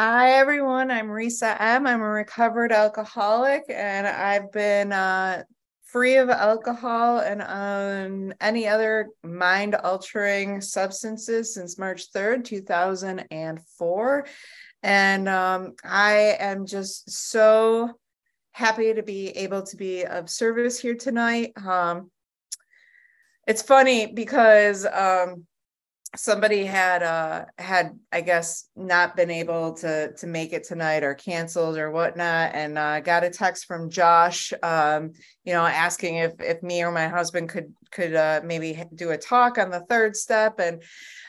Hi, everyone. I'm Risa M. I'm a recovered alcoholic, and I've been uh, free of alcohol and on any other mind altering substances since March 3rd, 2004. And um, I am just so happy to be able to be of service here tonight. Um, it's funny because um, somebody had uh had i guess not been able to to make it tonight or canceled or whatnot and uh got a text from josh um you know asking if if me or my husband could could uh maybe do a talk on the third step and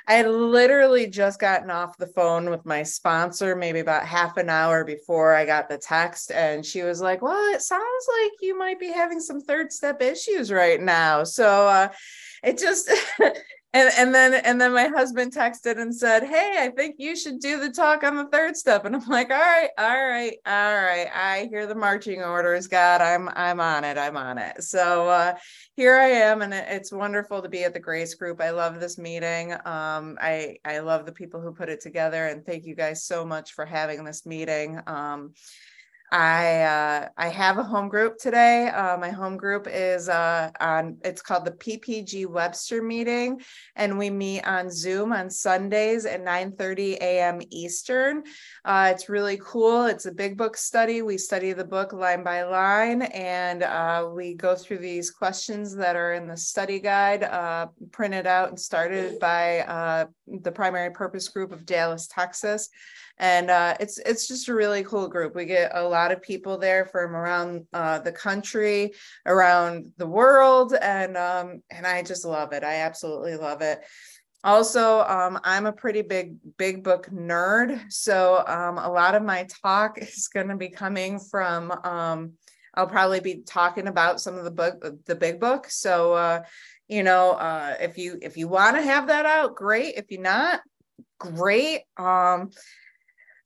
i had literally just gotten off the phone with my sponsor maybe about half an hour before i got the text and she was like well it sounds like you might be having some third step issues right now. So uh it just and and then and then my husband texted and said hey i think you should do the talk on the third step. And i'm like all right all right all right. I hear the marching orders god. I'm i'm on it. I'm on it. So uh here i am and it's wonderful to be at the grace group. I love this meeting. Um i i love the people who put it together and thank you guys so much for having this meeting. Um I uh, I have a home group today. Uh, my home group is uh, on. It's called the PPG Webster meeting, and we meet on Zoom on Sundays at 9:30 a.m. Eastern. Uh, it's really cool. It's a big book study. We study the book line by line, and uh, we go through these questions that are in the study guide, uh, printed out and started by the Primary Purpose Group of Dallas, Texas and uh, it's it's just a really cool group. We get a lot of people there from around uh, the country, around the world, and um, and I just love it. I absolutely love it. Also, um, I'm a pretty big big book nerd, so um, a lot of my talk is going to be coming from. Um, I'll probably be talking about some of the book, the big book. So, uh, you know, uh, if you if you want to have that out, great. If you're not, great. Um,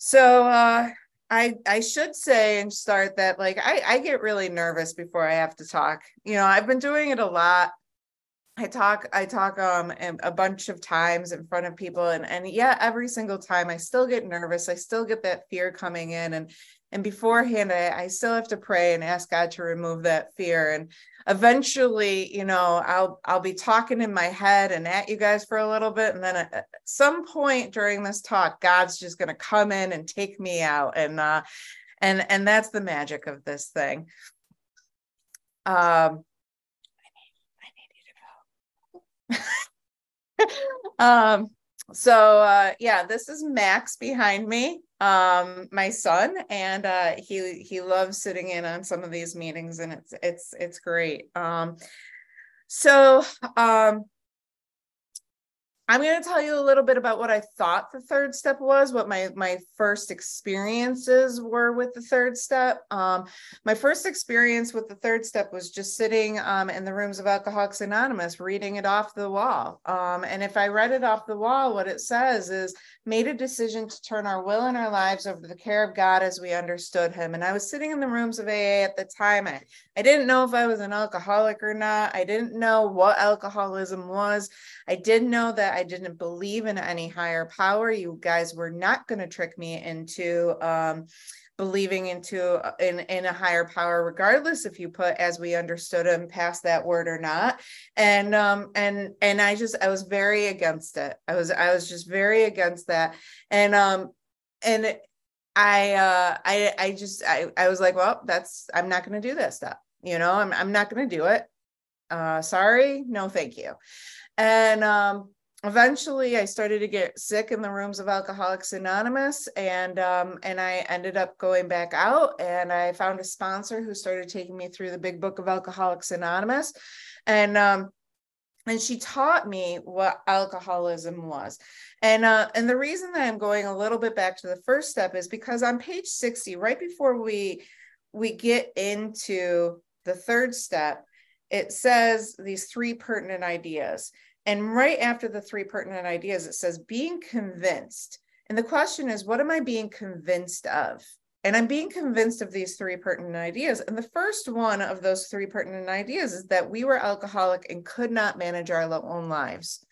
so uh, I I should say and start that like I, I get really nervous before I have to talk. You know, I've been doing it a lot. I talk I talk um a bunch of times in front of people and and yeah, every single time I still get nervous. I still get that fear coming in and and beforehand I, I still have to pray and ask God to remove that fear. And eventually you know i'll i'll be talking in my head and at you guys for a little bit. And then at some point during this talk god's just going to come in and take me out. And uh and and that's the magic of this thing. Um i need, I need you to go. um so uh yeah this is max behind me um my son and uh he he loves sitting in on some of these meetings and it's it's it's great. Um so um I'm going to tell you a little bit about what I thought the third step was, what my my first experiences were with the third step. Um, my first experience with the third step was just sitting um, in the rooms of Alcoholics Anonymous, reading it off the wall. Um, and if I read it off the wall, what it says is made a decision to turn our will and our lives over to the care of God as we understood Him. And I was sitting in the rooms of AA at the time. I, I didn't know if I was an alcoholic or not. I didn't know what alcoholism was. I did know that I didn't believe in any higher power. You guys were not going to trick me into um, believing into uh, in in a higher power regardless if you put as we understood him past that word or not. And um and and i just i was very against it. I was i was just very against that. And um and i uh i i just i, I was like well that's i'm not going to do that stuff you know? I'm, I'm not going to do it. Uh sorry? No thank you. And um eventually I started to get sick in the rooms of Alcoholics Anonymous and um, and I ended up going back out and I found a sponsor who started taking me through the big book of Alcoholics Anonymous. And um, and she taught me what alcoholism was. And uh, and the reason that I'm going a little bit back to the first step is because on page 60 right before we we get into the third step it says these three pertinent ideas and right after the three pertinent ideas, it says being convinced. And the question is, what am I being convinced of? And I'm being convinced of these three pertinent ideas. And the first one of those three pertinent ideas is that we were alcoholic and could not manage our own lives.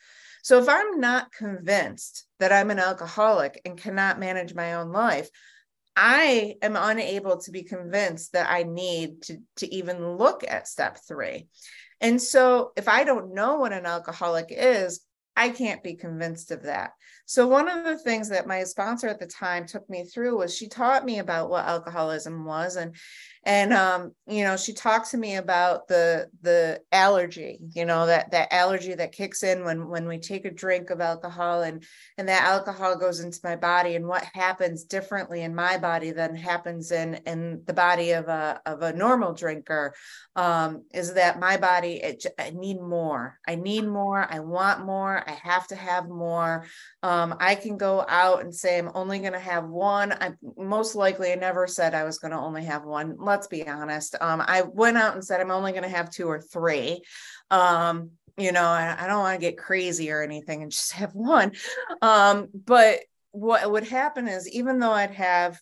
So if I'm not convinced that I'm an alcoholic and cannot manage my own life, I am unable to be convinced that I need to, to even look at step three. And so if I don't know what an alcoholic is, I can't be convinced of that. So, one of the things that my sponsor at the time took me through was she taught me about what alcoholism was. And and um, you know she talked to me about the the allergy you know that that allergy that kicks in when when we take a drink of alcohol and and that alcohol goes into my body and what happens differently in my body than happens in in the body of a of a normal drinker um, is that my body it, i need more. I need more. I want more. I have to have more. Um, i can go out and say i'm only going to have one i most likely i never said i was going to only have one let's be honest. Um, I went out and said I'm only going to have two or three. Um, you know, I, I don't want to get crazy or anything and just have one. Um, but what would happen is even though I'd have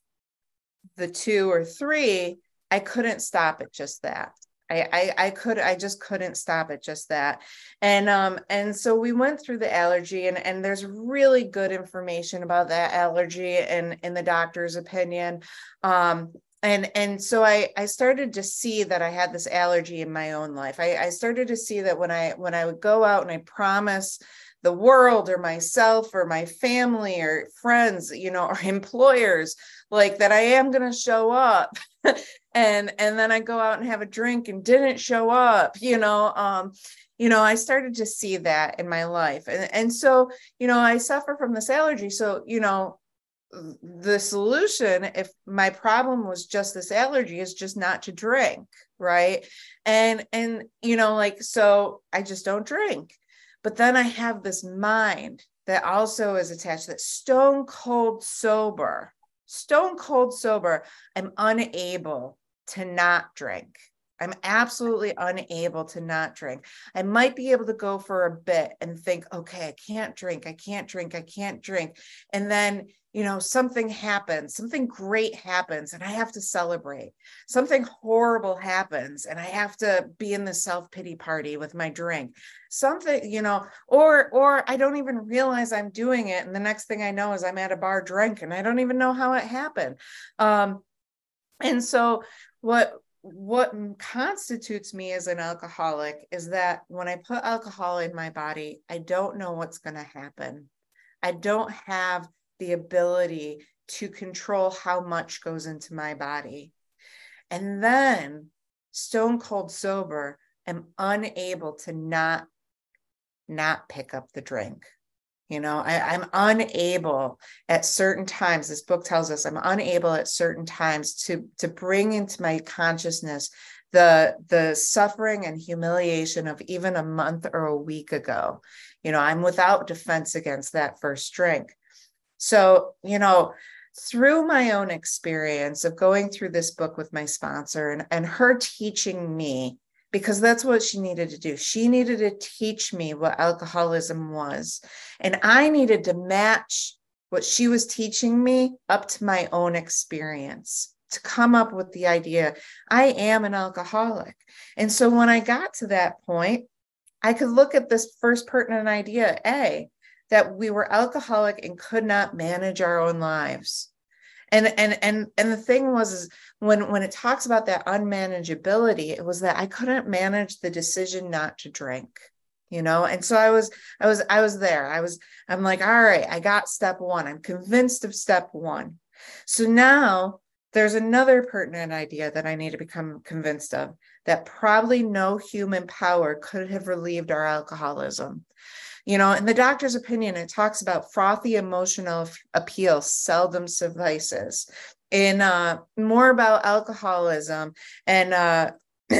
the two or three, I couldn't stop at just that. I, I, I could I just couldn't stop it just that. And um and so we went through the allergy and and there's really good information about that allergy and in the doctor's opinion. Um and and so I I started to see that I had this allergy in my own life. I, I started to see that when I when I would go out and I promise the world or myself or my family or friends, you know, or employers, like that I am going to show up. and and then I go out and have a drink and didn't show up, you know, um you know, I started to see that in my life. And and so, you know, I suffer from this allergy. So, you know, the solution if my problem was just this allergy is just not to drink right and and you know like so i just don't drink but then i have this mind that also is attached that stone cold sober stone cold sober i'm unable to not drink I'm absolutely unable to not drink. I might be able to go for a bit and think, okay, I can't drink, I can't drink, I can't drink. And then you know, something happens, something great happens, and I have to celebrate. Something horrible happens, and I have to be in the self pity party with my drink. Something, you know, or or I don't even realize I'm doing it, and the next thing I know is I'm at a bar drunk, and I don't even know how it happened. Um, and so, what what constitutes me as an alcoholic is that when I put alcohol in my body, I don't know what's going to happen. I don't have the ability to control how much goes into my body. And then, stone cold sober, am unable to not not pick up the drink. You know, I, I'm unable at certain times, this book tells us I'm unable at certain times to, to bring into my consciousness the the suffering and humiliation of even a month or a week ago. You know, I'm without defense against that first drink. So, you know, through my own experience of going through this book with my sponsor and, and her teaching me, because that's what she needed to do. She needed to teach me what alcoholism was. And I needed to match what she was teaching me up to my own experience to come up with the idea I am an alcoholic. And so when I got to that point, I could look at this first pertinent idea A, that we were alcoholic and could not manage our own lives. And and and and the thing was is when when it talks about that unmanageability it was that i couldn't manage the decision not to drink you know? And so i was i was i was there. I was i'm like all right i got step one. I'm convinced of step one. So now there's another pertinent idea that i need to become convinced of that probably no human power could have relieved our alcoholism you know, in the doctor's opinion, it talks about frothy emotional appeal seldom suffices. In uh, more about alcoholism and uh,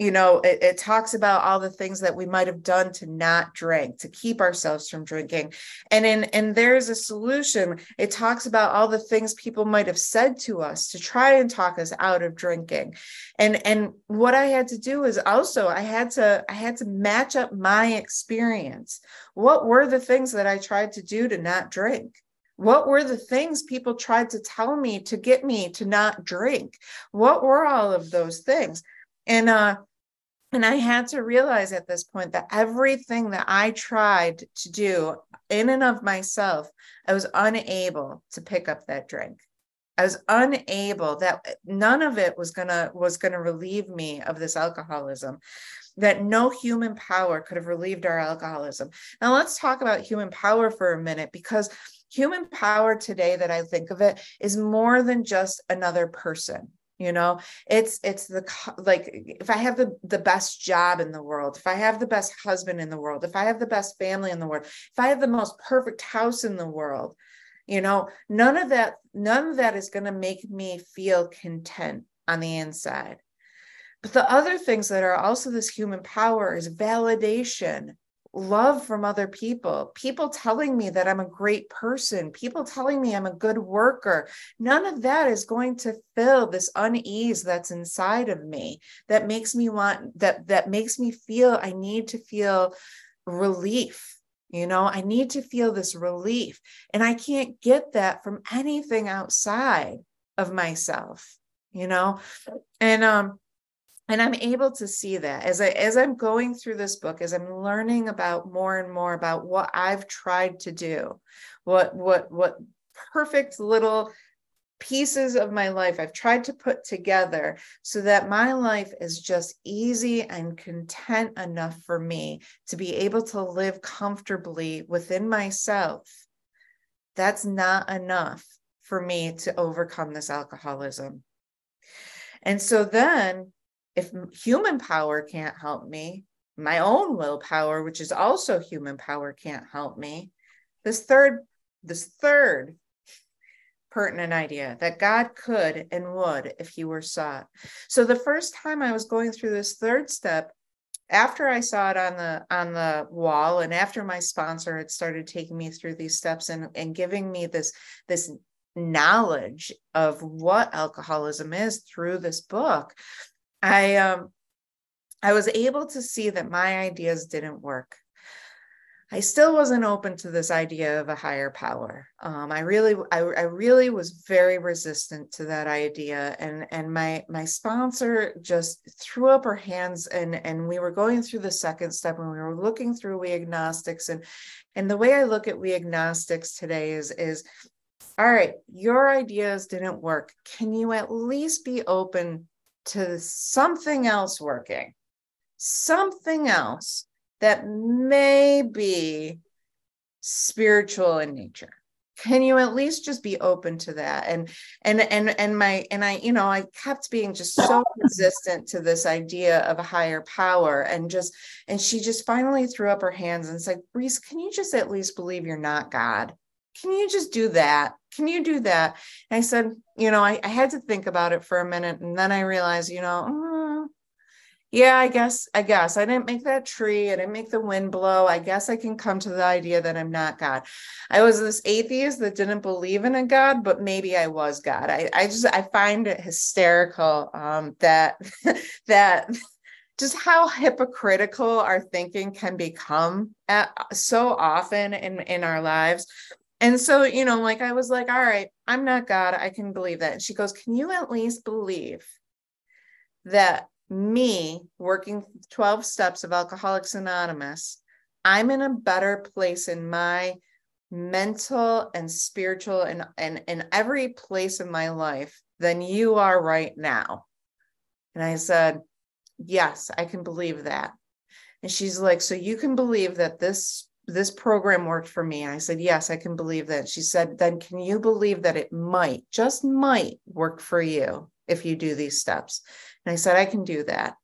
you know it, it, talks about all the things that we might have done to not drink to keep ourselves from drinking. And in and there's a solution. It talks about all the things people might have said to us to try and talk us out of drinking. And and what i had to do is also i had to i had to match up my experience. What were the things that i tried to do to not drink? What were the things people tried to tell me to get me to not drink? What were all of those things? And uh and I had to realize at this point that everything that I tried to do in and of myself, I was unable to pick up that drink. I was unable that eh, none of it was gonna was gonna relieve me of this alcoholism. That no human power could have relieved our alcoholism. Now let's talk about human power for a minute because human power today that I think of it is more than just another person you know? It's it's the like if i have the the best job in the world if i have the best husband in the world if i have the best family in the world if i have the most perfect house in the world you know none of that none of that is going to make me feel content on the inside. But the other things that are also this human power is validation love from other people, people telling me that I'm a great person, people telling me I'm a good worker. None of that is going to fill this unease that's inside of me that makes me want that that makes me feel I need to feel relief. You know, I need to feel this relief and I can't get that from anything outside of myself, you know. And um and i'm able to see that as i as i'm going through this book as i'm learning about more and more about what i've tried to do what what what perfect little pieces of my life I've tried to put together so that my life is just easy and content enough for me to be able to live comfortably within myself. That's not enough for me to overcome this alcoholism. And so then if human power can't help me, my own willpower, which is also human power, can't help me. This third, this third pertinent idea that God could and would if he were sought. So the first time I was going through this third step, after I saw it on the on the wall and after my sponsor had started taking me through these steps and, and giving me this this knowledge of what alcoholism is through this book, I um I was able to see that my ideas didn't work. I still wasn't open to this idea of a higher power. Um, I really, I, I, really was very resistant to that idea, and and my my sponsor just threw up her hands, and and we were going through the second step, and we were looking through we agnostics, and and the way I look at we agnostics today is is, all right, your ideas didn't work. Can you at least be open to something else working, something else that may be spiritual in nature. Can you at least just be open to that? And and and and my and i you know i kept being just so resistant to this idea of a higher power and just and she just finally threw up her hands and said reese can you just at least believe you're not god can you just do that? Can you do that? And I said, you know, I, I had to think about it for a minute. And then I realized, you know, mm, yeah, I guess, I guess I didn't make that tree. I didn't make the wind blow. I guess I can come to the idea that I'm not God. I was this atheist that didn't believe in a God, but maybe I was God. I, I just, I find it hysterical um, that, that, just how hypocritical our thinking can become at, so often in in our lives and so, you know, like I was like, all right, I'm not God. I can believe that. And she goes, Can you at least believe that me working 12 steps of Alcoholics Anonymous, I'm in a better place in my mental and spiritual and, and, and every place in my life than you are right now? And I said, Yes, I can believe that. And she's like, So you can believe that this this program worked for me. I said, Yes, I can believe that. She said, Then can you believe that it might, just might work for you if you do these steps? And I said, I can do that.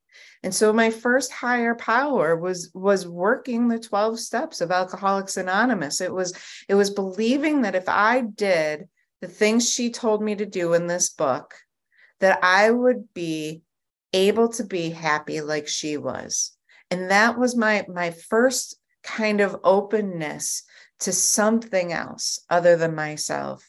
And so my first higher power was was working the 12 steps of Alcoholics Anonymous. It was it was believing that if I did the things she told me to do in this book, that I would be able to be happy like she was. And that was my my first kind of openness to something else other than myself.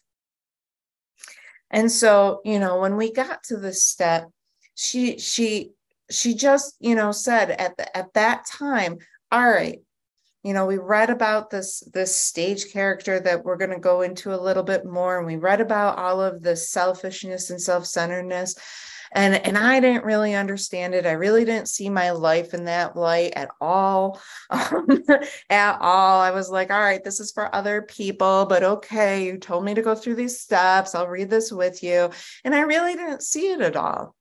And so, you know, when we got to this step, she she she just, you know, said at the, at that time, all right, you know, we read about this this stage character that we're going to go into a little bit more and we read about all of the selfishness and self-centeredness and and i didn't really understand it. I really didn't see my life in that light at all um, at all. I was like all right this is for other people but okay you told me to go through these steps. I'll read this with you. And i really didn't see it at all.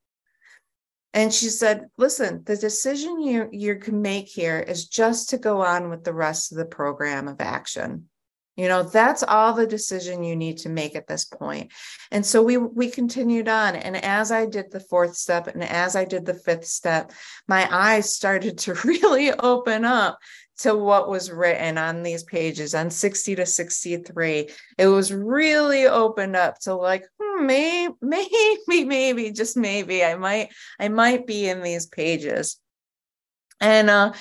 And she said listen the decision you you can make here is just to go on with the rest of the program of action you know that's all the decision you need to make at this point. And so we we continued on and as i did the fourth step and as i did the fifth step my eyes started to really open up to what was written on these pages on 60 to 63 it was really opened up to like hmm, maybe maybe maybe just maybe i might i might be in these pages. And uh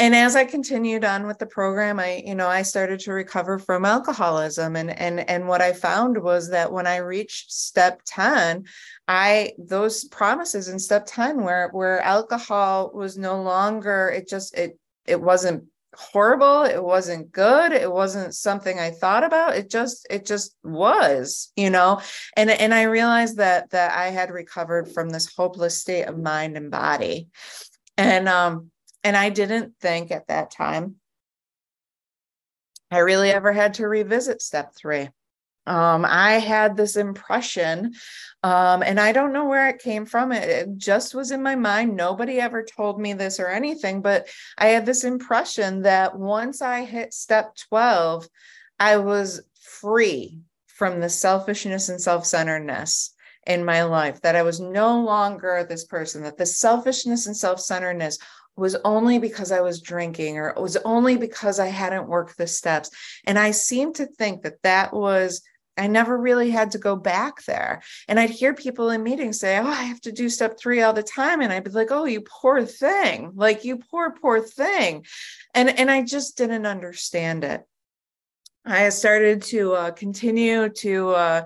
and as i continued on with the program i you know i started to recover from alcoholism. And and and what i found was that when i reached step 10 i those promises in step 10 where where alcohol was no longer it just it it wasn't horrible it wasn't good it wasn't something i thought about it just it just was you know? And and i realized that that i had recovered from this hopeless state of mind and body. And um and I didn't think at that time I really ever had to revisit step three. Um, I had this impression, um, and I don't know where it came from. It, it, just was in my mind. Nobody ever told me this or anything, but I had this impression that once I hit step 12, I was free from the selfishness and self centeredness in my life, that I was no longer this person, that the selfishness and self centeredness was only because I was drinking or it was only because I hadn't worked the steps. And I seemed to think that that was, I never really had to go back there. And I'd hear people in meetings say, Oh, I have to do step three all the time. And I'd be like, Oh, you poor thing. Like, you poor, poor thing. And, and I just didn't understand it. I started to uh, continue to uh,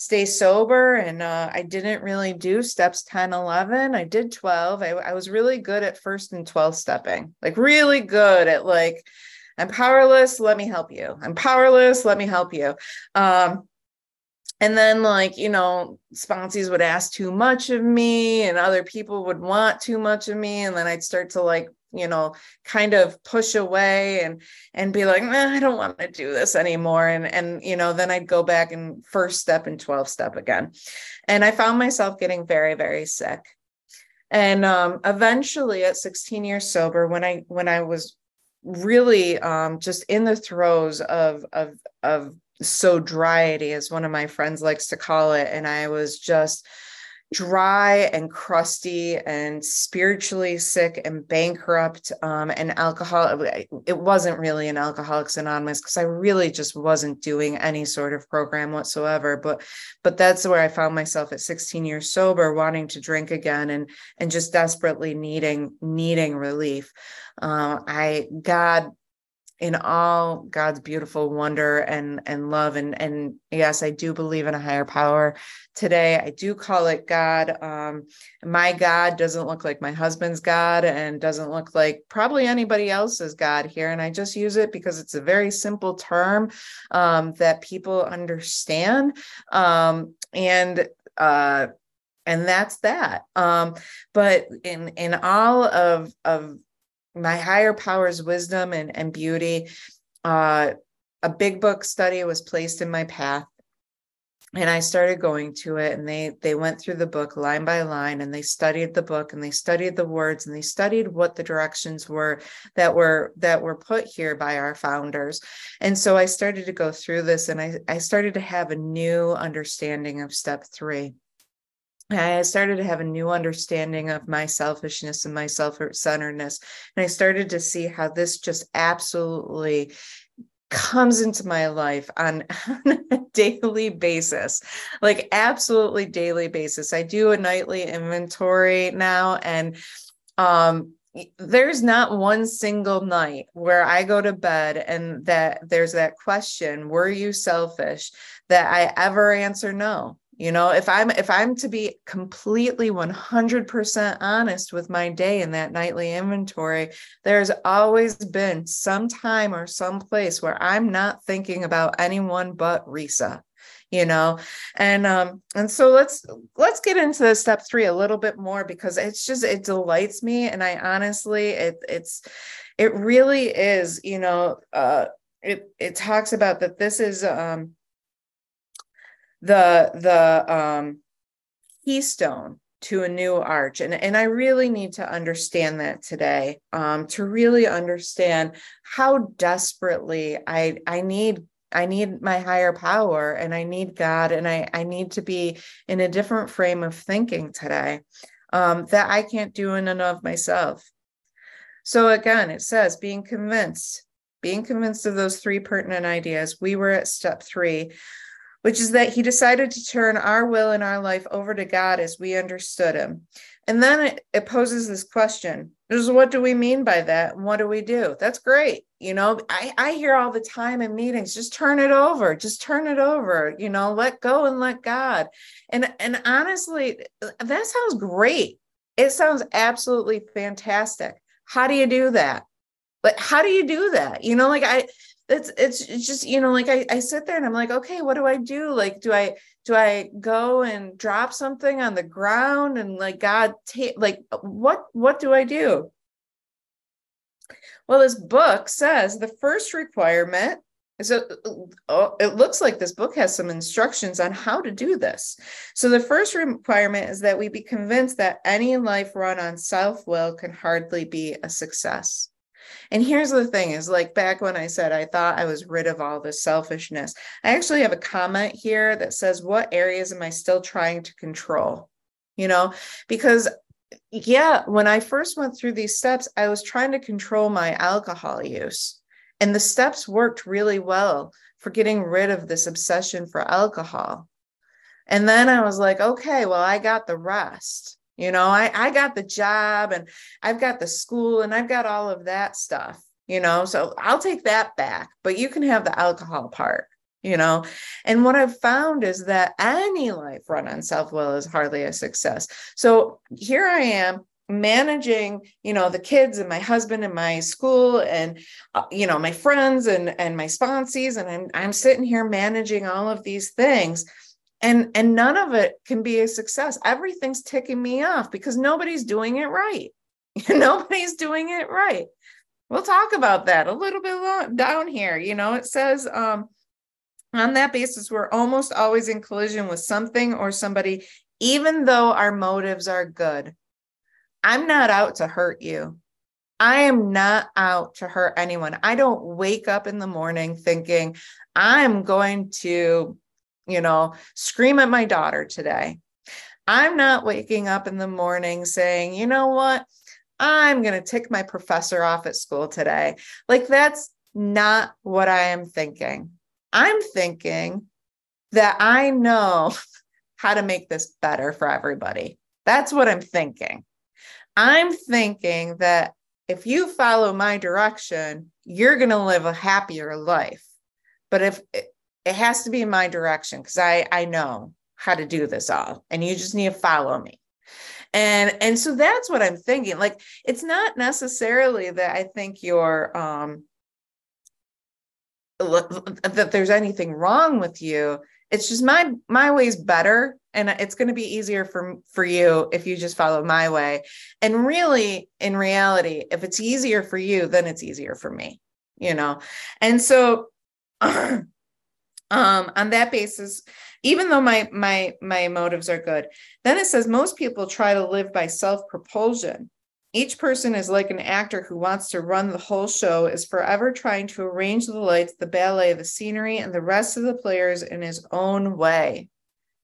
stay sober and uh, i didn't really do steps 10 11 i did 12 I, I was really good at first and 12 stepping like really good at like i'm powerless let me help you. I'm powerless let me help you. Um, and then like you know sponsees would ask too much of me and other people would want too much of me and then i'd start to like you know kind of push away and and be like nah, i don't want to do this anymore. And and you know then i'd go back and first step and 12 step again. And i found myself getting very very sick. And um eventually at 16 years sober when i when i was really um just in the throes of of of sodriety as one of my friends likes to call it and i was just dry and crusty and spiritually sick and bankrupt um, and alcohol it wasn't really an alcoholics anonymous because i really just wasn't doing any sort of program whatsoever but but that's where i found myself at 16 years sober wanting to drink again and and just desperately needing needing relief. Uh, i god in all God's beautiful wonder and and love. And and yes I do believe in a higher power today. I do call it God. Um my God doesn't look like my husband's God and doesn't look like probably anybody else's God here. And I just use it because it's a very simple term um that people understand. Um and uh and that's that. Um but in in all of of my higher powers wisdom and, and beauty uh, a big book study was placed in my path. And i started going to it and they they went through the book line by line and they studied the book and they studied the words and they studied what the directions were that were that were put here by our founders. And so i started to go through this and i i started to have a new understanding of step 3 I started to have a new understanding of my selfishness and my self centeredness. And I started to see how this just absolutely comes into my life on, on, a daily basis like absolutely daily basis i do a nightly inventory now and um there's not one single night where i go to bed and that there's that question were you selfish that i ever answer no you know if i'm if i'm to be completely 100% honest with my day in that nightly inventory there's always been some time or some place where i'm not thinking about anyone but risa you know? And um and so let's let's get into the step three a little bit more because it's just it delights me. And i honestly it it's it really is you know uh it it talks about that this is um the the um keystone to a new arch. And and I really need to understand that today um to really understand how desperately I I need I need my higher power and I need God and I I need to be in a different frame of thinking today um that I can't do in and of myself. So again it says being convinced being convinced of those three pertinent ideas we were at step 3 which is that he decided to turn our will and our life over to God as we understood him. And then it, it poses this question is what do we mean by that? And what do we do? That's great. You know, I, I hear all the time in meetings, just turn it over, just turn it over, you know, let go and let God. And and honestly, that sounds great. It sounds absolutely fantastic. How do you do that? Like, how do you do that? You know, like I it's it's just you know like I, I sit there and i'm like okay what do i do? Like do i do i go and drop something on the ground and like god take like what what do i do? Well this book says the first requirement so oh, it looks like this book has some instructions on how to do this. So the first requirement is that we be convinced that any life run on self-will can hardly be a success and here's the thing is like back when I said I thought I was rid of all the selfishness, I actually have a comment here that says, What areas am I still trying to control? You know, because yeah, when I first went through these steps, I was trying to control my alcohol use. And the steps worked really well for getting rid of this obsession for alcohol. And then I was like, okay, well, I got the rest. You know, I, I got the job and I've got the school and I've got all of that stuff, you know, so I'll take that back, but you can have the alcohol part, you know. And what I've found is that any life run on self will is hardly a success. So here I am managing you know the kids and my husband and my school and uh, you know my friends and and my sponsees and I'm I'm sitting here managing all of these things and and none of it can be a success. Everything's ticking me off because nobody's doing it right. Nobody's doing it right. We'll talk about that a little bit down here. You know it says um on that basis we're almost always in collision with something or somebody even though our motives are good. I'm not out to hurt you. I am not out to hurt anyone. I don't wake up in the morning thinking I'm going to you know, scream at my daughter today. I'm not waking up in the morning saying, you know what? I'm going to tick my professor off at school today. Like, that's not what I am thinking. I'm thinking that I know how to make this better for everybody. That's what I'm thinking. I'm thinking that if you follow my direction, you're going to live a happier life. But if it has to be in my direction because I I know how to do this all and you just need to follow me. And and so that's what I'm thinking. Like it's not necessarily that I think you're um that there's anything wrong with you. It's just my my way's better and it's going to be easier for for you if you just follow my way. And really in reality, if it's easier for you, then it's easier for me, you know. And so um, on that basis even though my my my motives are good then it says most people try to live by self-propulsion. Each person is like an actor who wants to run the whole show is forever trying to arrange the lights the ballet the scenery and the rest of the players in his own way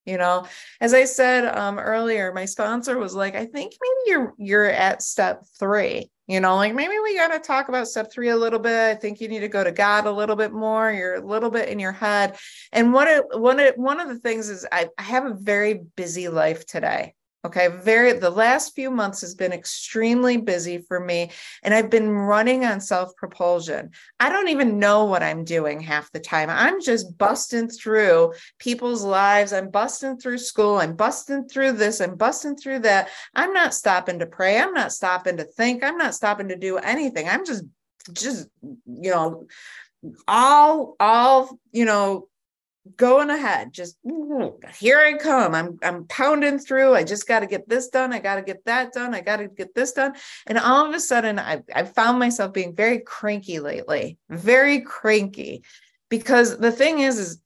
you know? As i said um, earlier my sponsor was like i think maybe you're you're at step three you know like maybe we got to talk about step three a little bit. I think you need to go to god a little bit more. You're a little bit in your head. And one of one of one of the things is i, I have a very busy life today Okay, very the last few months has been extremely busy for me and I've been running on self-propulsion. I don't even know what I'm doing half the time. I'm just busting through people's lives. I'm busting through school. I'm busting through this. I'm busting through that. I'm not stopping to pray. I'm not stopping to think. I'm not stopping to do anything. I'm just just you know all all you know going ahead just mm, here i come. I'm i'm pounding through. I just got to get this done. I got to get that done. I got to get this done. And all of a sudden i i found myself being very cranky lately very cranky. Because the thing is is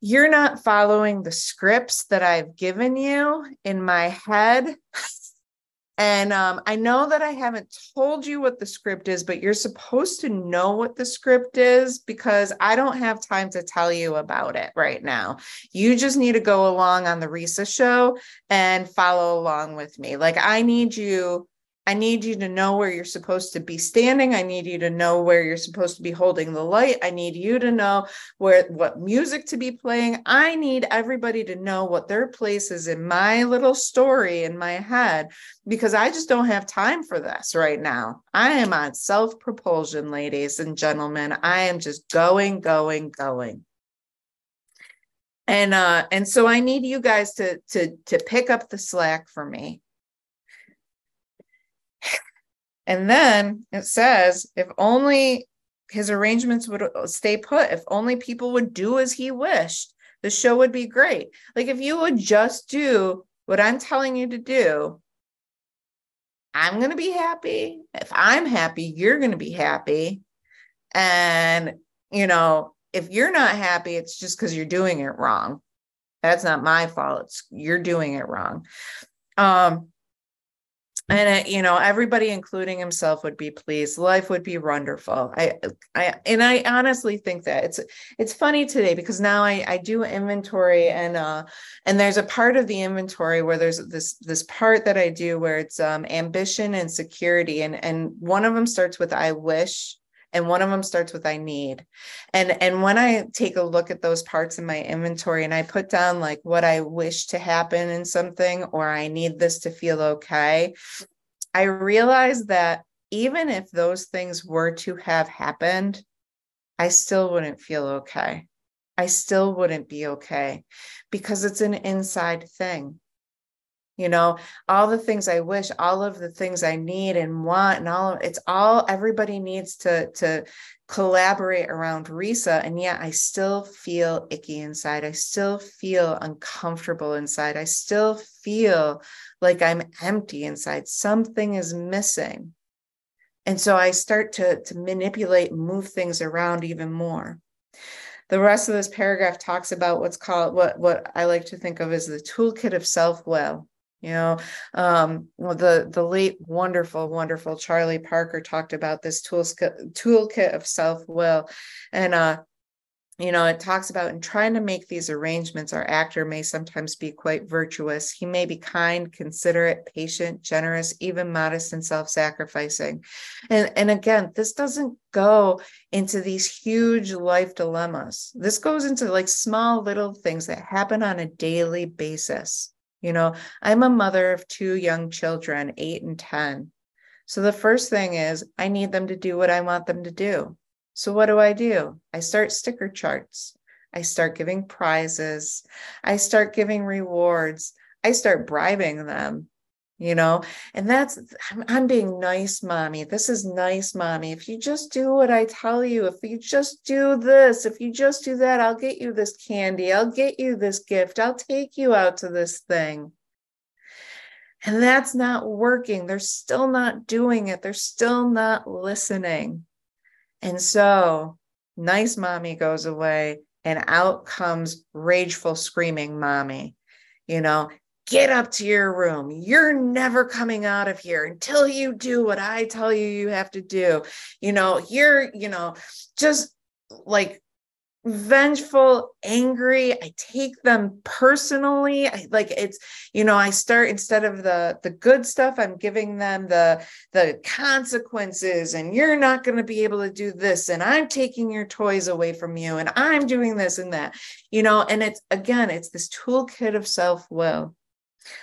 you're not following the scripts that i've given you in my head and um, I know that I haven't told you what the script is, but you're supposed to know what the script is because I don't have time to tell you about it right now. You just need to go along on the Risa show and follow along with me. Like, I need you I need you to know where you're supposed to be standing. I need you to know where you're supposed to be holding the light. I need you to know where what music to be playing. I need everybody to know what their place is in my little story in my head because I just don't have time for this right now. I am on self-propulsion, ladies and gentlemen. I am just going, going, going and uh and so i need you guys to to to pick up the slack for me and then it says, if only his arrangements would stay put, if only people would do as he wished, the show would be great. Like if you would just do what I'm telling you to do, I'm going to be happy. If I'm happy, you're going to be happy. And, you know, if you're not happy, it's just because you're doing it wrong. That's not my fault. It's you're doing it wrong. Um, and you know everybody including himself would be pleased. Life would be wonderful. I i and i honestly think that it's it's funny today because now i i do inventory and uh and there's a part of the inventory where there's this this part that i do where it's um ambition and security. And and one of them starts with i wish and one of them starts with i need. And and when i take a look at those parts in my inventory and i put down like what i wish to happen in something or i need this to feel okay i realize that even if those things were to have happened i still wouldn't feel okay. I still wouldn't be okay because it's an inside thing you know all the things i wish all of the things i need and want and all of it's all everybody needs to to collaborate around risa and yet i still feel icky inside. I still feel uncomfortable inside. I still feel like i'm empty inside. Something is missing. And so i start to to manipulate move things around even more. The rest of this paragraph talks about what's called what what I like to think of as the toolkit of self-will you know um, well, the the late wonderful wonderful charlie parker talked about this toolkit toolkit of self-will. And uh you know it talks about in trying to make these arrangements our actor may sometimes be quite virtuous. He may be kind considerate patient generous even modest and self-sacrificing. And and again this doesn't go into these huge life dilemmas. This goes into like small little things that happen on a daily basis you know, I'm a mother of two young children, eight and 10. So the first thing is I need them to do what I want them to do. So what do I do? I start sticker charts. I start giving prizes. I start giving rewards. I start bribing them you know? And that's I'm, being nice mommy. This is nice mommy. If you just do what i tell you if you just do this if you just do that i'll get you this candy. I'll get you this gift. I'll take you out to this thing. And that's not working. They're still not doing it. They're still not listening. And so nice mommy goes away and out comes rageful screaming mommy you know get up to your room. You're never coming out of here until you do what I tell you you have to do. You know, you're, you know, just like vengeful angry i take them personally I, like it's you know i start instead of the the good stuff i'm giving them the the consequences and you're not going to be able to do this and i'm taking your toys away from you and i'm doing this and that you know and it's again it's this toolkit of self-will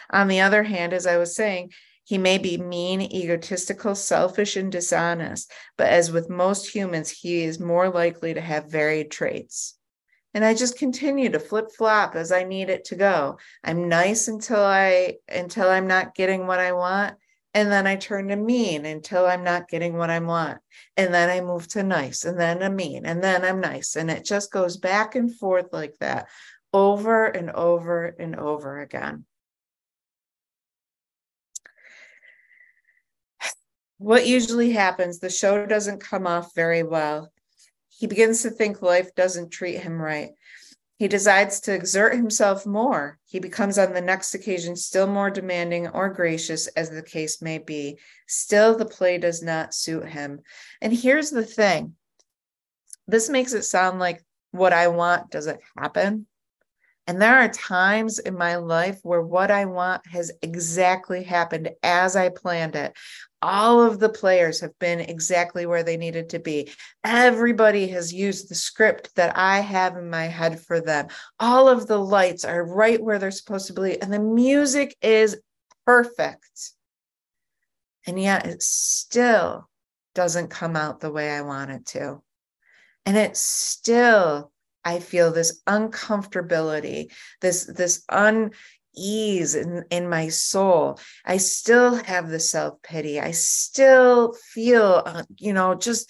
on the other hand, as I was saying, he may be mean, egotistical, selfish, and dishonest, but as with most humans, he is more likely to have varied traits. And I just continue to flip flop as I need it to go. I'm nice until I until I'm not getting what I want, and then I turn to mean until I'm not getting what I want. And then I move to nice and then a mean and then I'm nice. And it just goes back and forth like that over and over and over again. What usually happens, the show doesn't come off very well. He begins to think life doesn't treat him right. He decides to exert himself more. He becomes on the next occasion still more demanding or gracious, as the case may be. Still, the play does not suit him. And here's the thing this makes it sound like what I want doesn't happen. And there are times in my life where what I want has exactly happened as I planned it. All of the players have been exactly where they needed to be. Everybody has used the script that I have in my head for them. All of the lights are right where they're supposed to be, and the music is perfect. And yet it still doesn't come out the way I want it to. And it still I feel this uncomfortability, this this unease in, in my soul. I still have the self-pity. I still feel uh, you know just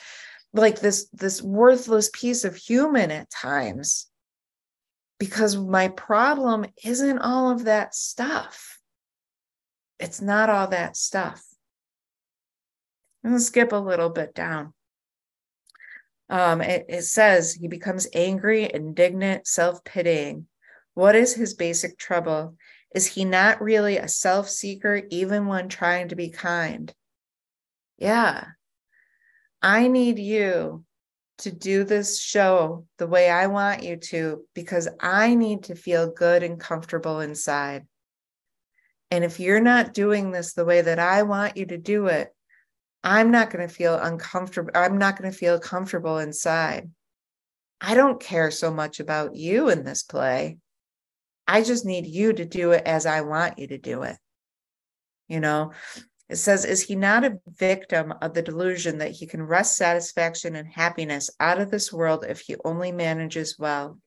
like this this worthless piece of human at times because my problem isn't all of that stuff. It's not all that stuff. I'm going to skip a little bit down um, it, it says he becomes angry, indignant, self pitying. What is his basic trouble? Is he not really a self seeker, even when trying to be kind? Yeah. I need you to do this show the way I want you to because I need to feel good and comfortable inside. And if you're not doing this the way that I want you to do it, I'm not going to feel uncomfortable. I'm not going to feel comfortable inside. I don't care so much about you in this play. I just need you to do it as I want you to do it. You know, it says, Is he not a victim of the delusion that he can wrest satisfaction and happiness out of this world if he only manages well?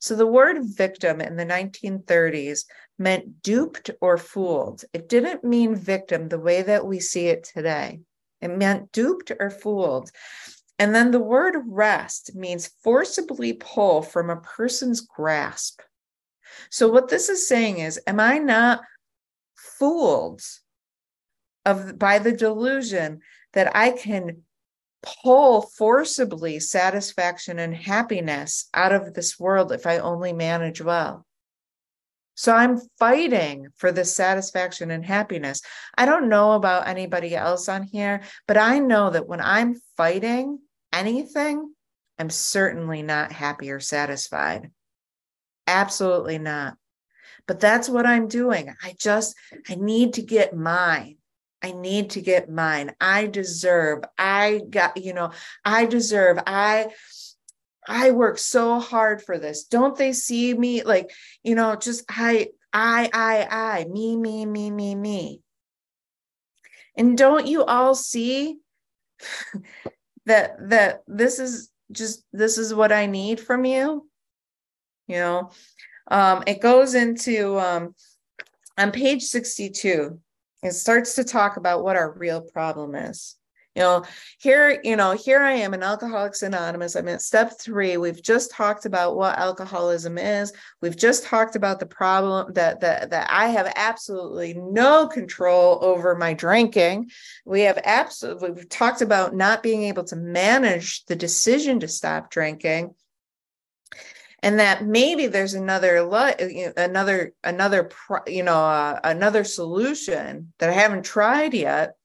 So the word victim in the 1930s meant duped or fooled. It didn't mean victim the way that we see it today. It meant duped or fooled. And then the word wrest means forcibly pull from a person's grasp. So what this is saying is, am I not fooled of by the delusion that I can pull forcibly satisfaction and happiness out of this world if I only manage well? So I'm fighting for this satisfaction and happiness. I don't know about anybody else on here, but I know that when I'm fighting anything, I'm certainly not happy or satisfied. Absolutely not. But that's what I'm doing. I just, I need to get mine. I need to get mine. I deserve. I got, you know, I deserve. I, I work so hard for this. Don't they see me? Like, you know, just I, I, I, I, me, me, me, me, me. And don't you all see that that this is just this is what I need from you? You know, um, it goes into um, on page 62, it starts to talk about what our real problem is. You know here you know here i am in alcoholics anonymous. I'm at step three. We've just talked about what alcoholism is. We've just talked about the problem that that, that i have absolutely no control over my drinking. We have absolutely we've talked about not being able to manage the decision to stop drinking and that maybe there's another another another you know uh, another solution that i haven't tried yet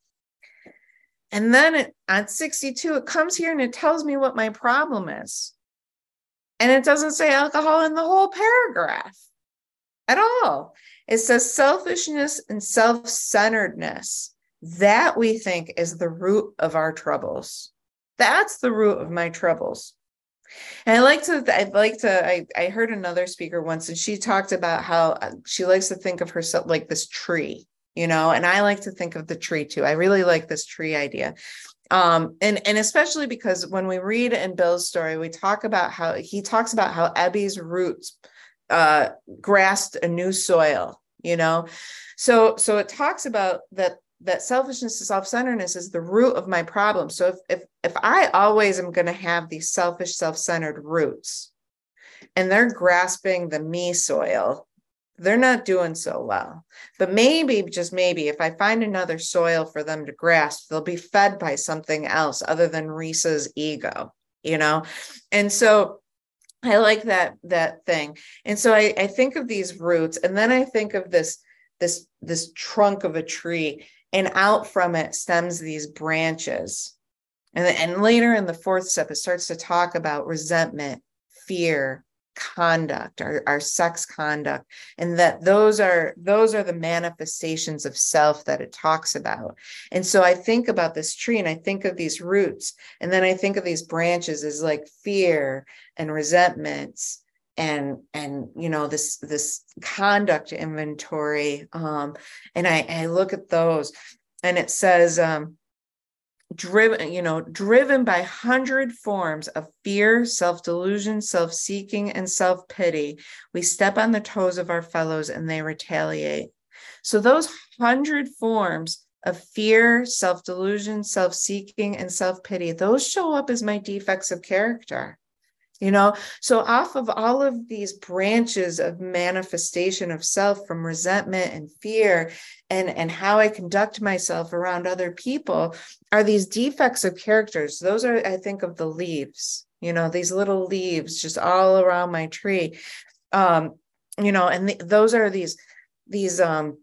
and then it, at 62, it comes here and it tells me what my problem is. And it doesn't say alcohol in the whole paragraph at all. It says selfishness and self centeredness. That we think is the root of our troubles. That's the root of my troubles. And I like to, I like to, I, I heard another speaker once and she talked about how uh, she likes to think of herself like this tree you know and i like to think of the tree too. I really like this tree idea. Um and and especially because when we read in bill's story we talk about how he talks about how ebby's roots uh grasped a new soil you know? So so it talks about that that selfishness and self-centeredness is the root of my problem so if if if i always am going to have these selfish self-centered roots and they're grasping the me soil they're not doing so well. But maybe, just maybe, if I find another soil for them to grasp, they'll be fed by something else other than Risa's ego, you know? And so I like that that thing. And so I, I think of these roots, and then I think of this this this trunk of a tree, and out from it stems these branches. And, and later in the fourth step, it starts to talk about resentment, fear, conduct our, our sex conduct and that those are those are the manifestations of self that it talks about and so i think about this tree and i think of these roots and then i think of these branches as like fear and resentments and and you know this this conduct inventory um and i i look at those and it says um driven you know driven by hundred forms of fear self-delusion self-seeking and self-pity we step on the toes of our fellows and they retaliate. So those hundred forms of fear self-delusion self-seeking and self-pity those show up as my defects of character you know? So off of all of these branches of manifestation of self from resentment and fear and and how i conduct myself around other people are these defects of characters. Those are i think of the leaves you know these little leaves just all around my tree. Um you know and th- those are these these um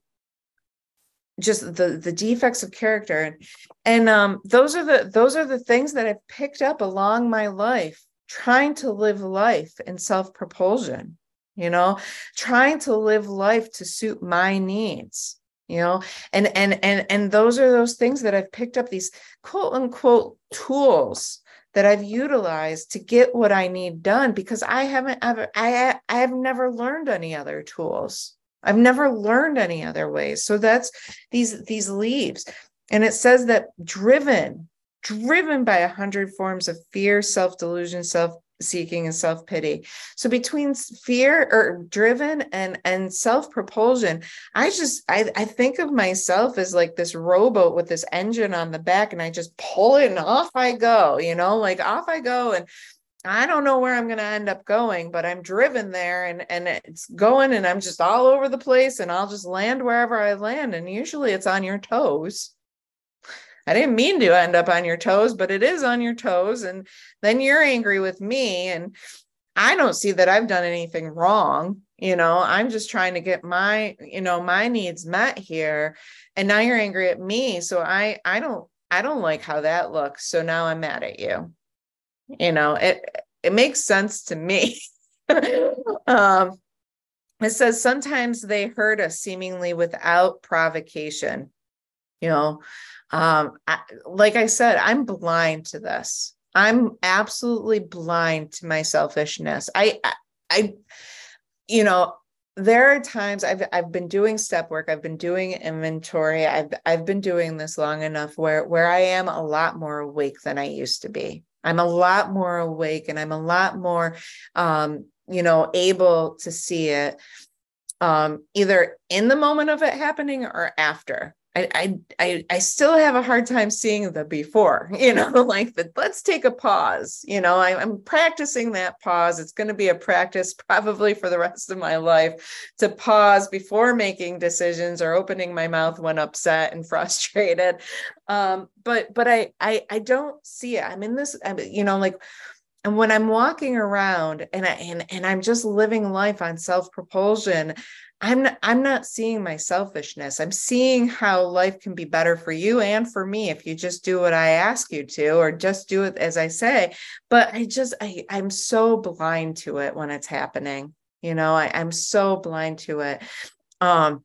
just the the defects of character. And and um those are the those are the things that i've picked up along my life trying to live life in self propulsion, you know, trying to live life to suit my needs you know and and and and those are those things that i've picked up these quote unquote tools that i've utilized to get what i need done because i haven't ever i i have never learned any other tools. I've never learned any other ways. So that's these these leaves. And it says that driven driven by a hundred forms of fear, self delusion, self seeking and self pity. So between fear or driven and and self propulsion, I just I I think of myself as like this rowboat with this engine on the back, and I just pull it and off I go. You know, like off I go and. I don't know where I'm going to end up going, but I'm driven there and and it's going and I'm just all over the place and I'll just land wherever I land and usually it's on your toes I didn't mean to end up on your toes, but it is on your toes. And then you're angry with me. And I don't see that I've done anything wrong. You know, I'm just trying to get my, you know, my needs met here. And now you're angry at me. So I, I don't, I don't like how that looks. So now I'm mad at you. You know, it, it makes sense to me. um, it says sometimes they hurt us seemingly without provocation. You know, um, I, like I said, I'm blind to this. I'm absolutely blind to my selfishness. I, I, I, you know, there are times I've I've been doing step work, I've been doing inventory, I've I've been doing this long enough where where I am a lot more awake than I used to be. I'm a lot more awake and I'm a lot more um, you know, able to see it um either in the moment of it happening or after I, I I still have a hard time seeing the before, you know, like the let's take a pause. You know, I, I'm practicing that pause. It's going to be a practice probably for the rest of my life to pause before making decisions or opening my mouth when upset and frustrated. Um, but but I I I don't see it. I'm in this, I'm, you know, like and when i'm walking around and I, and and i'm just living life on self propulsion I'm not, I'm not seeing my selfishness. I'm seeing how life can be better for you and for me if you just do what I ask you to or just do it as I say. But I just I I'm so blind to it when it's happening. You know, I, I'm so blind to it. Um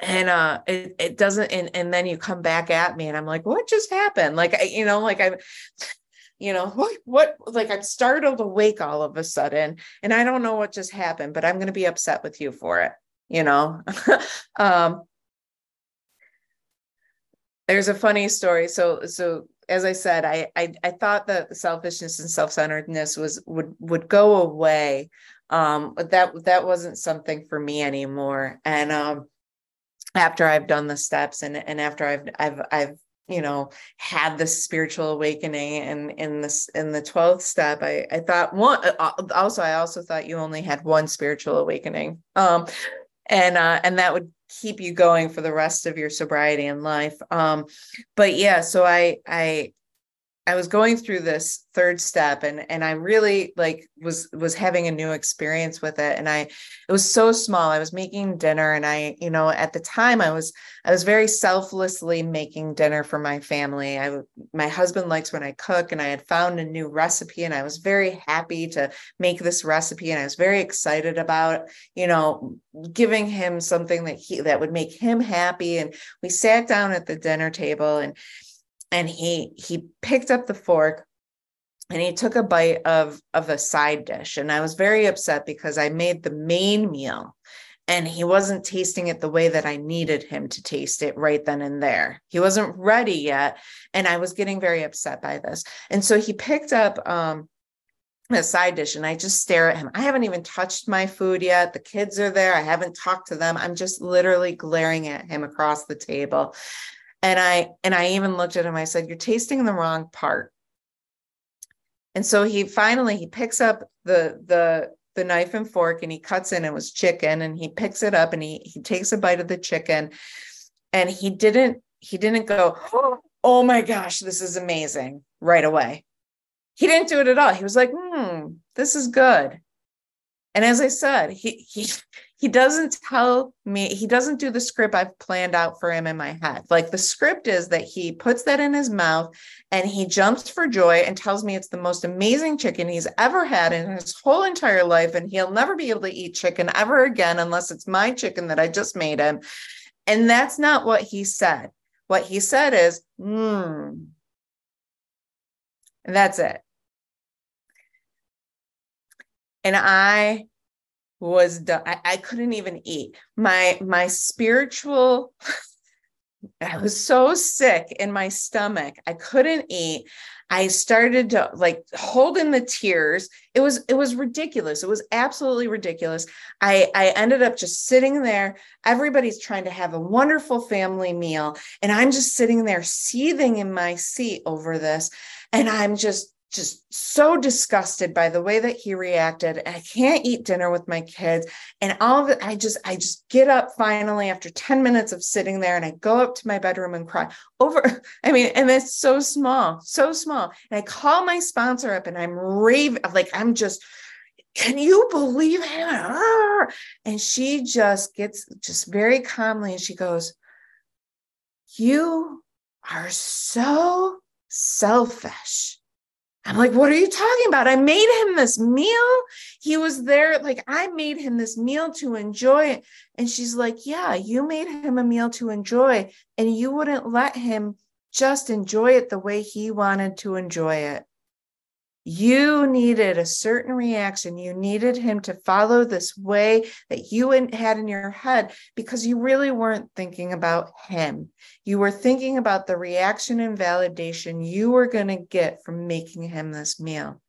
and uh it, it doesn't and, and then you come back at me and I'm like, what just happened? Like I, you know, like I you know what what like i'm startled awake all of a sudden and i don't know what just happened but i'm going to be upset with you for it you know? Um there's a funny story. So so as i said I, I i thought that selfishness and self-centeredness was would would go away um but that that wasn't something for me anymore. And um after I've done the steps and and after I've I've I've you know had this spiritual awakening and in this in the 12th step i i thought one uh, uh, also i also thought you only had one spiritual awakening um and uh and that would keep you going for the rest of your sobriety and life um but yeah so i i I was going through this third step and and I really like was was having a new experience with it. And I it was so small. I was making dinner and I you know at the time I was I was very selflessly making dinner for my family. I my husband likes when I cook and I had found a new recipe and I was very happy to make this recipe and I was very excited about you know giving him something that he that would make him happy. And we sat down at the dinner table and and he he picked up the fork and he took a bite of of a side dish and i was very upset because i made the main meal and he wasn't tasting it the way that i needed him to taste it right then and there he wasn't ready yet and i was getting very upset by this and so he picked up um a side dish and I just stare at him. I haven't even touched my food yet. The kids are there. I haven't talked to them. I'm just literally glaring at him across the table and i and i even looked at him. I said you're tasting the wrong part. And so he finally he picks up the the the knife and fork and he cuts in. It was chicken and he picks it up and he he takes a bite of the chicken. And he didn't he didn't go oh my gosh this is amazing right away. He didn't do it at all. He was like hmm this is good. And as i said he he he doesn't tell me he doesn't do the script i've planned out for him in my head. Like the script is that he puts that in his mouth and he jumps for joy and tells me it's the most amazing chicken he's ever had in his whole entire life and he'll never be able to eat chicken ever again unless it's my chicken that i just made him. And that's not what he said. What he said is hmm and that's it. And i was done. I, I couldn't even eat. My my spiritual I was so sick in my stomach. I couldn't eat. I started to like hold in the tears. It was it was ridiculous. It was absolutely ridiculous. I I ended up just sitting there. Everybody's trying to have a wonderful family meal and I'm just sitting there seething in my seat over this and I'm just just so disgusted by the way that he reacted. And i can't eat dinner with my kids. And all of it i just i just get up finally after 10 minutes of sitting there and i go up to my bedroom and cry over i mean and it's so small so small. And i call my sponsor up and i'm raving like i'm just can you believe it and she just gets just very calmly and she goes you are so selfish I'm like, what are you talking about? I made him this meal. He was there. Like, I made him this meal to enjoy. And she's like, yeah, you made him a meal to enjoy, and you wouldn't let him just enjoy it the way he wanted to enjoy it you needed a certain reaction. You needed him to follow this way that you had in your head because you really weren't thinking about him. You were thinking about the reaction and validation you were going to get from making him this meal.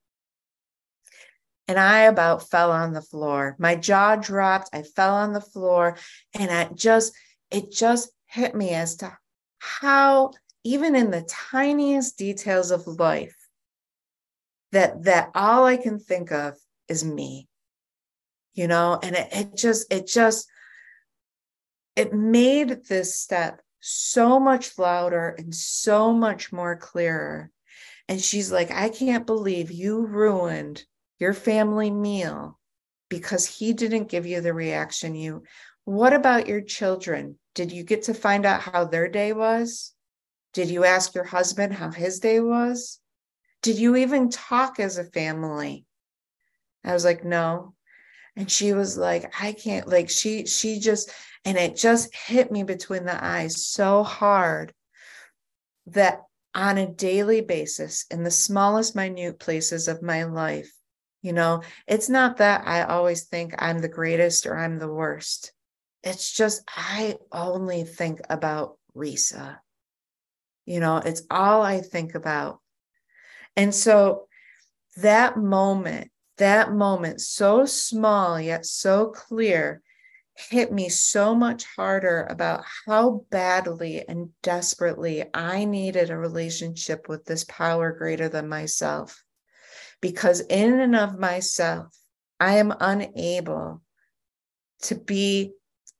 And I about fell on the floor. My jaw dropped. I fell on the floor and I just, it just hit me as to how, even in the tiniest details of life, that that all I can think of is me. You know, and it, it just, it just, it made this step so much louder and so much more clearer. And she's like, I can't believe you ruined your family meal because he didn't give you the reaction you. What about your children? Did you get to find out how their day was? Did you ask your husband how his day was? Did you even talk as a family? I was like, No. And she was like, I can't, like, she, she just, and it just hit me between the eyes so hard that on a daily basis, in the smallest, minute places of my life, you know, it's not that I always think I'm the greatest or I'm the worst. It's just, I only think about Risa. You know, it's all I think about. And so that moment, that moment, so small yet so clear, hit me so much harder about how badly and desperately I needed a relationship with this power greater than myself. Because in and of myself, I am unable to be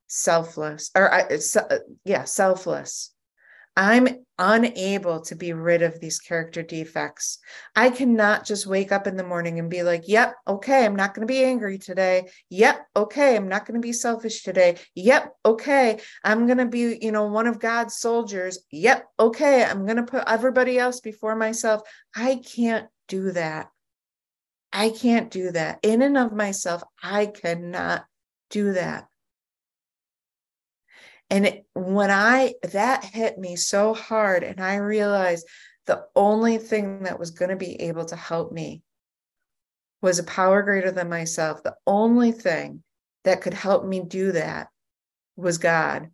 selfless or I, uh, yeah, selfless. I'm unable to be rid of these character defects. I cannot just wake up in the morning and be like, yep, okay, I'm not going to be angry today. Yep, okay, I'm not going to be selfish today. Yep, okay, I'm going to be, you know, one of God's soldiers. Yep, okay, I'm going to put everybody else before myself. I can't do that. I can't do that. In and of myself, I cannot do that. And it, when I, that hit me so hard, and I realized the only thing that was going to be able to help me was a power greater than myself. The only thing that could help me do that was God.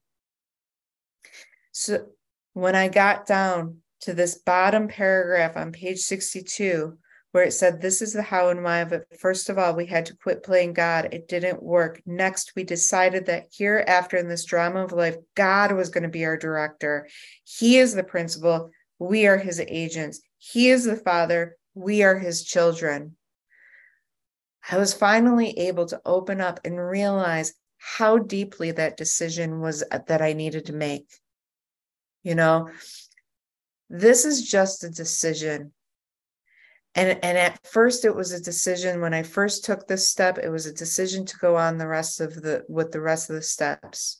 So when I got down to this bottom paragraph on page 62, where it said, This is the how and why of it. First of all, we had to quit playing God. It didn't work. Next, we decided that hereafter in this drama of life, God was going to be our director. He is the principal. We are his agents. He is the father. We are his children. I was finally able to open up and realize how deeply that decision was uh, that I needed to make. You know, this is just a decision and and at first it was a decision when i first took this step it was a decision to go on the rest of the with the rest of the steps.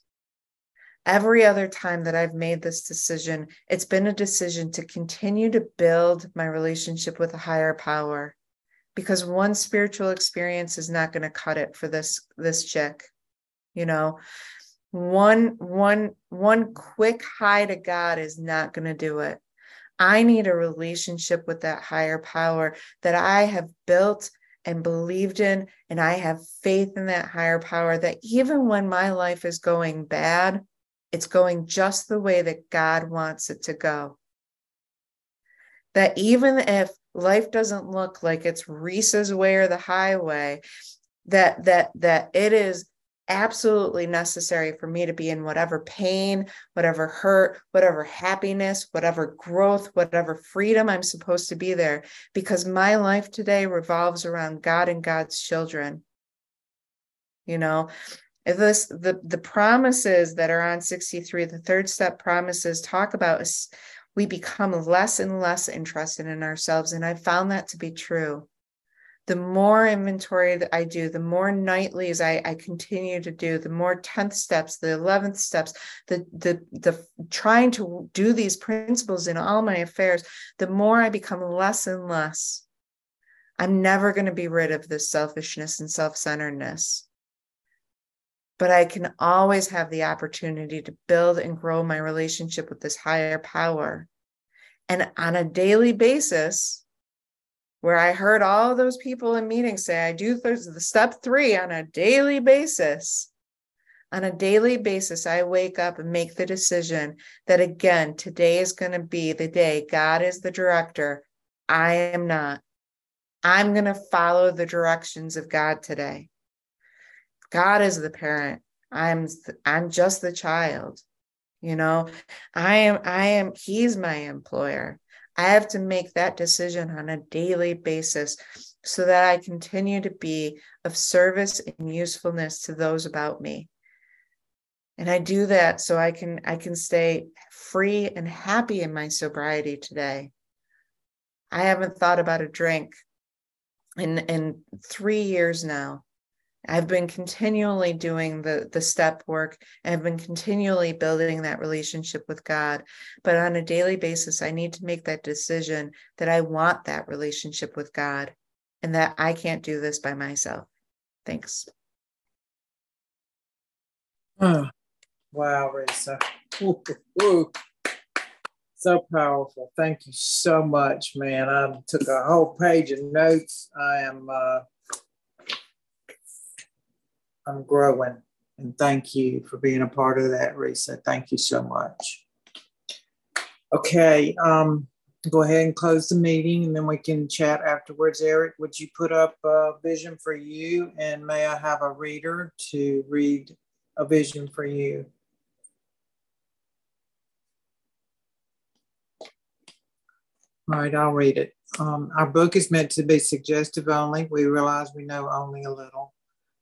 Every other time that i've made this decision it's been a decision to continue to build my relationship with a higher power. Because one spiritual experience is not going to cut it for this this chick you know? One one one quick high to god is not going to do it I need a relationship with that higher power that I have built and believed in. And I have faith in that higher power that even when my life is going bad, it's going just the way that God wants it to go. That even if life doesn't look like it's Risa's way or the highway, that that that it is absolutely necessary for me to be in whatever pain, whatever hurt, whatever happiness, whatever growth, whatever freedom I'm supposed to be there because my life today revolves around God and God's children. You know, this the the promises that are on 63, the third step promises talk about we become less and less interested in ourselves and I found that to be true the more inventory that I do, the more nightlies I, I continue to do, the more 10th steps, the 11th steps, the, the, the trying to do these principles in all my affairs, the more I become less and less. I'm never going to be rid of this selfishness and self centeredness. But I can always have the opportunity to build and grow my relationship with this higher power. And on a daily basis, where I heard all those people in meetings say, I do the step three on a daily basis. On a daily basis, I wake up and make the decision that again, today is going to be the day. God is the director. I am not. I'm going to follow the directions of God today. God is the parent. I'm I'm just the child. You know, I am I am he's my employer. I have to make that decision on a daily basis so that I continue to be of service and usefulness to those about me. And I do that so I can I can stay free and happy in my sobriety today. I haven't thought about a drink in in 3 years now. I've been continually doing the the step work and I've been continually building that relationship with God. But on a daily basis, I need to make that decision that I want that relationship with God and that I can't do this by myself. Thanks. Oh, wow, Risa. Ooh, ooh. So powerful. Thank you so much, man. I took a whole page of notes. I am uh I'm growing. And thank you for being a part of that, Risa. Thank you so much. Okay, um, go ahead and close the meeting and then we can chat afterwards. Eric, would you put up a vision for you? And may I have a reader to read a vision for you. All right, I'll read it. Um, our book is meant to be suggestive only. We realize we know only a little.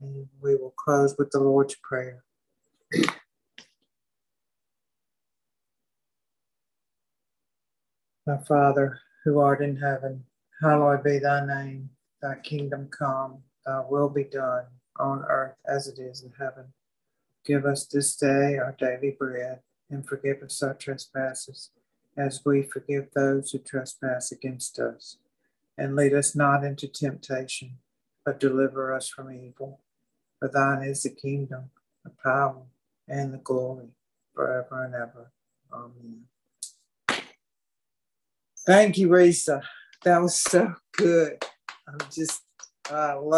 And we will close with the Lord's Prayer. My Father, who art in heaven, hallowed be thy name. Thy kingdom come, thy will be done on earth as it is in heaven. Give us this day our daily bread, and forgive us our trespasses, as we forgive those who trespass against us. And lead us not into temptation, but deliver us from evil. For thine is the kingdom, the power, and the glory forever and ever. Amen. Thank you, Risa. That was so good. I'm just, I love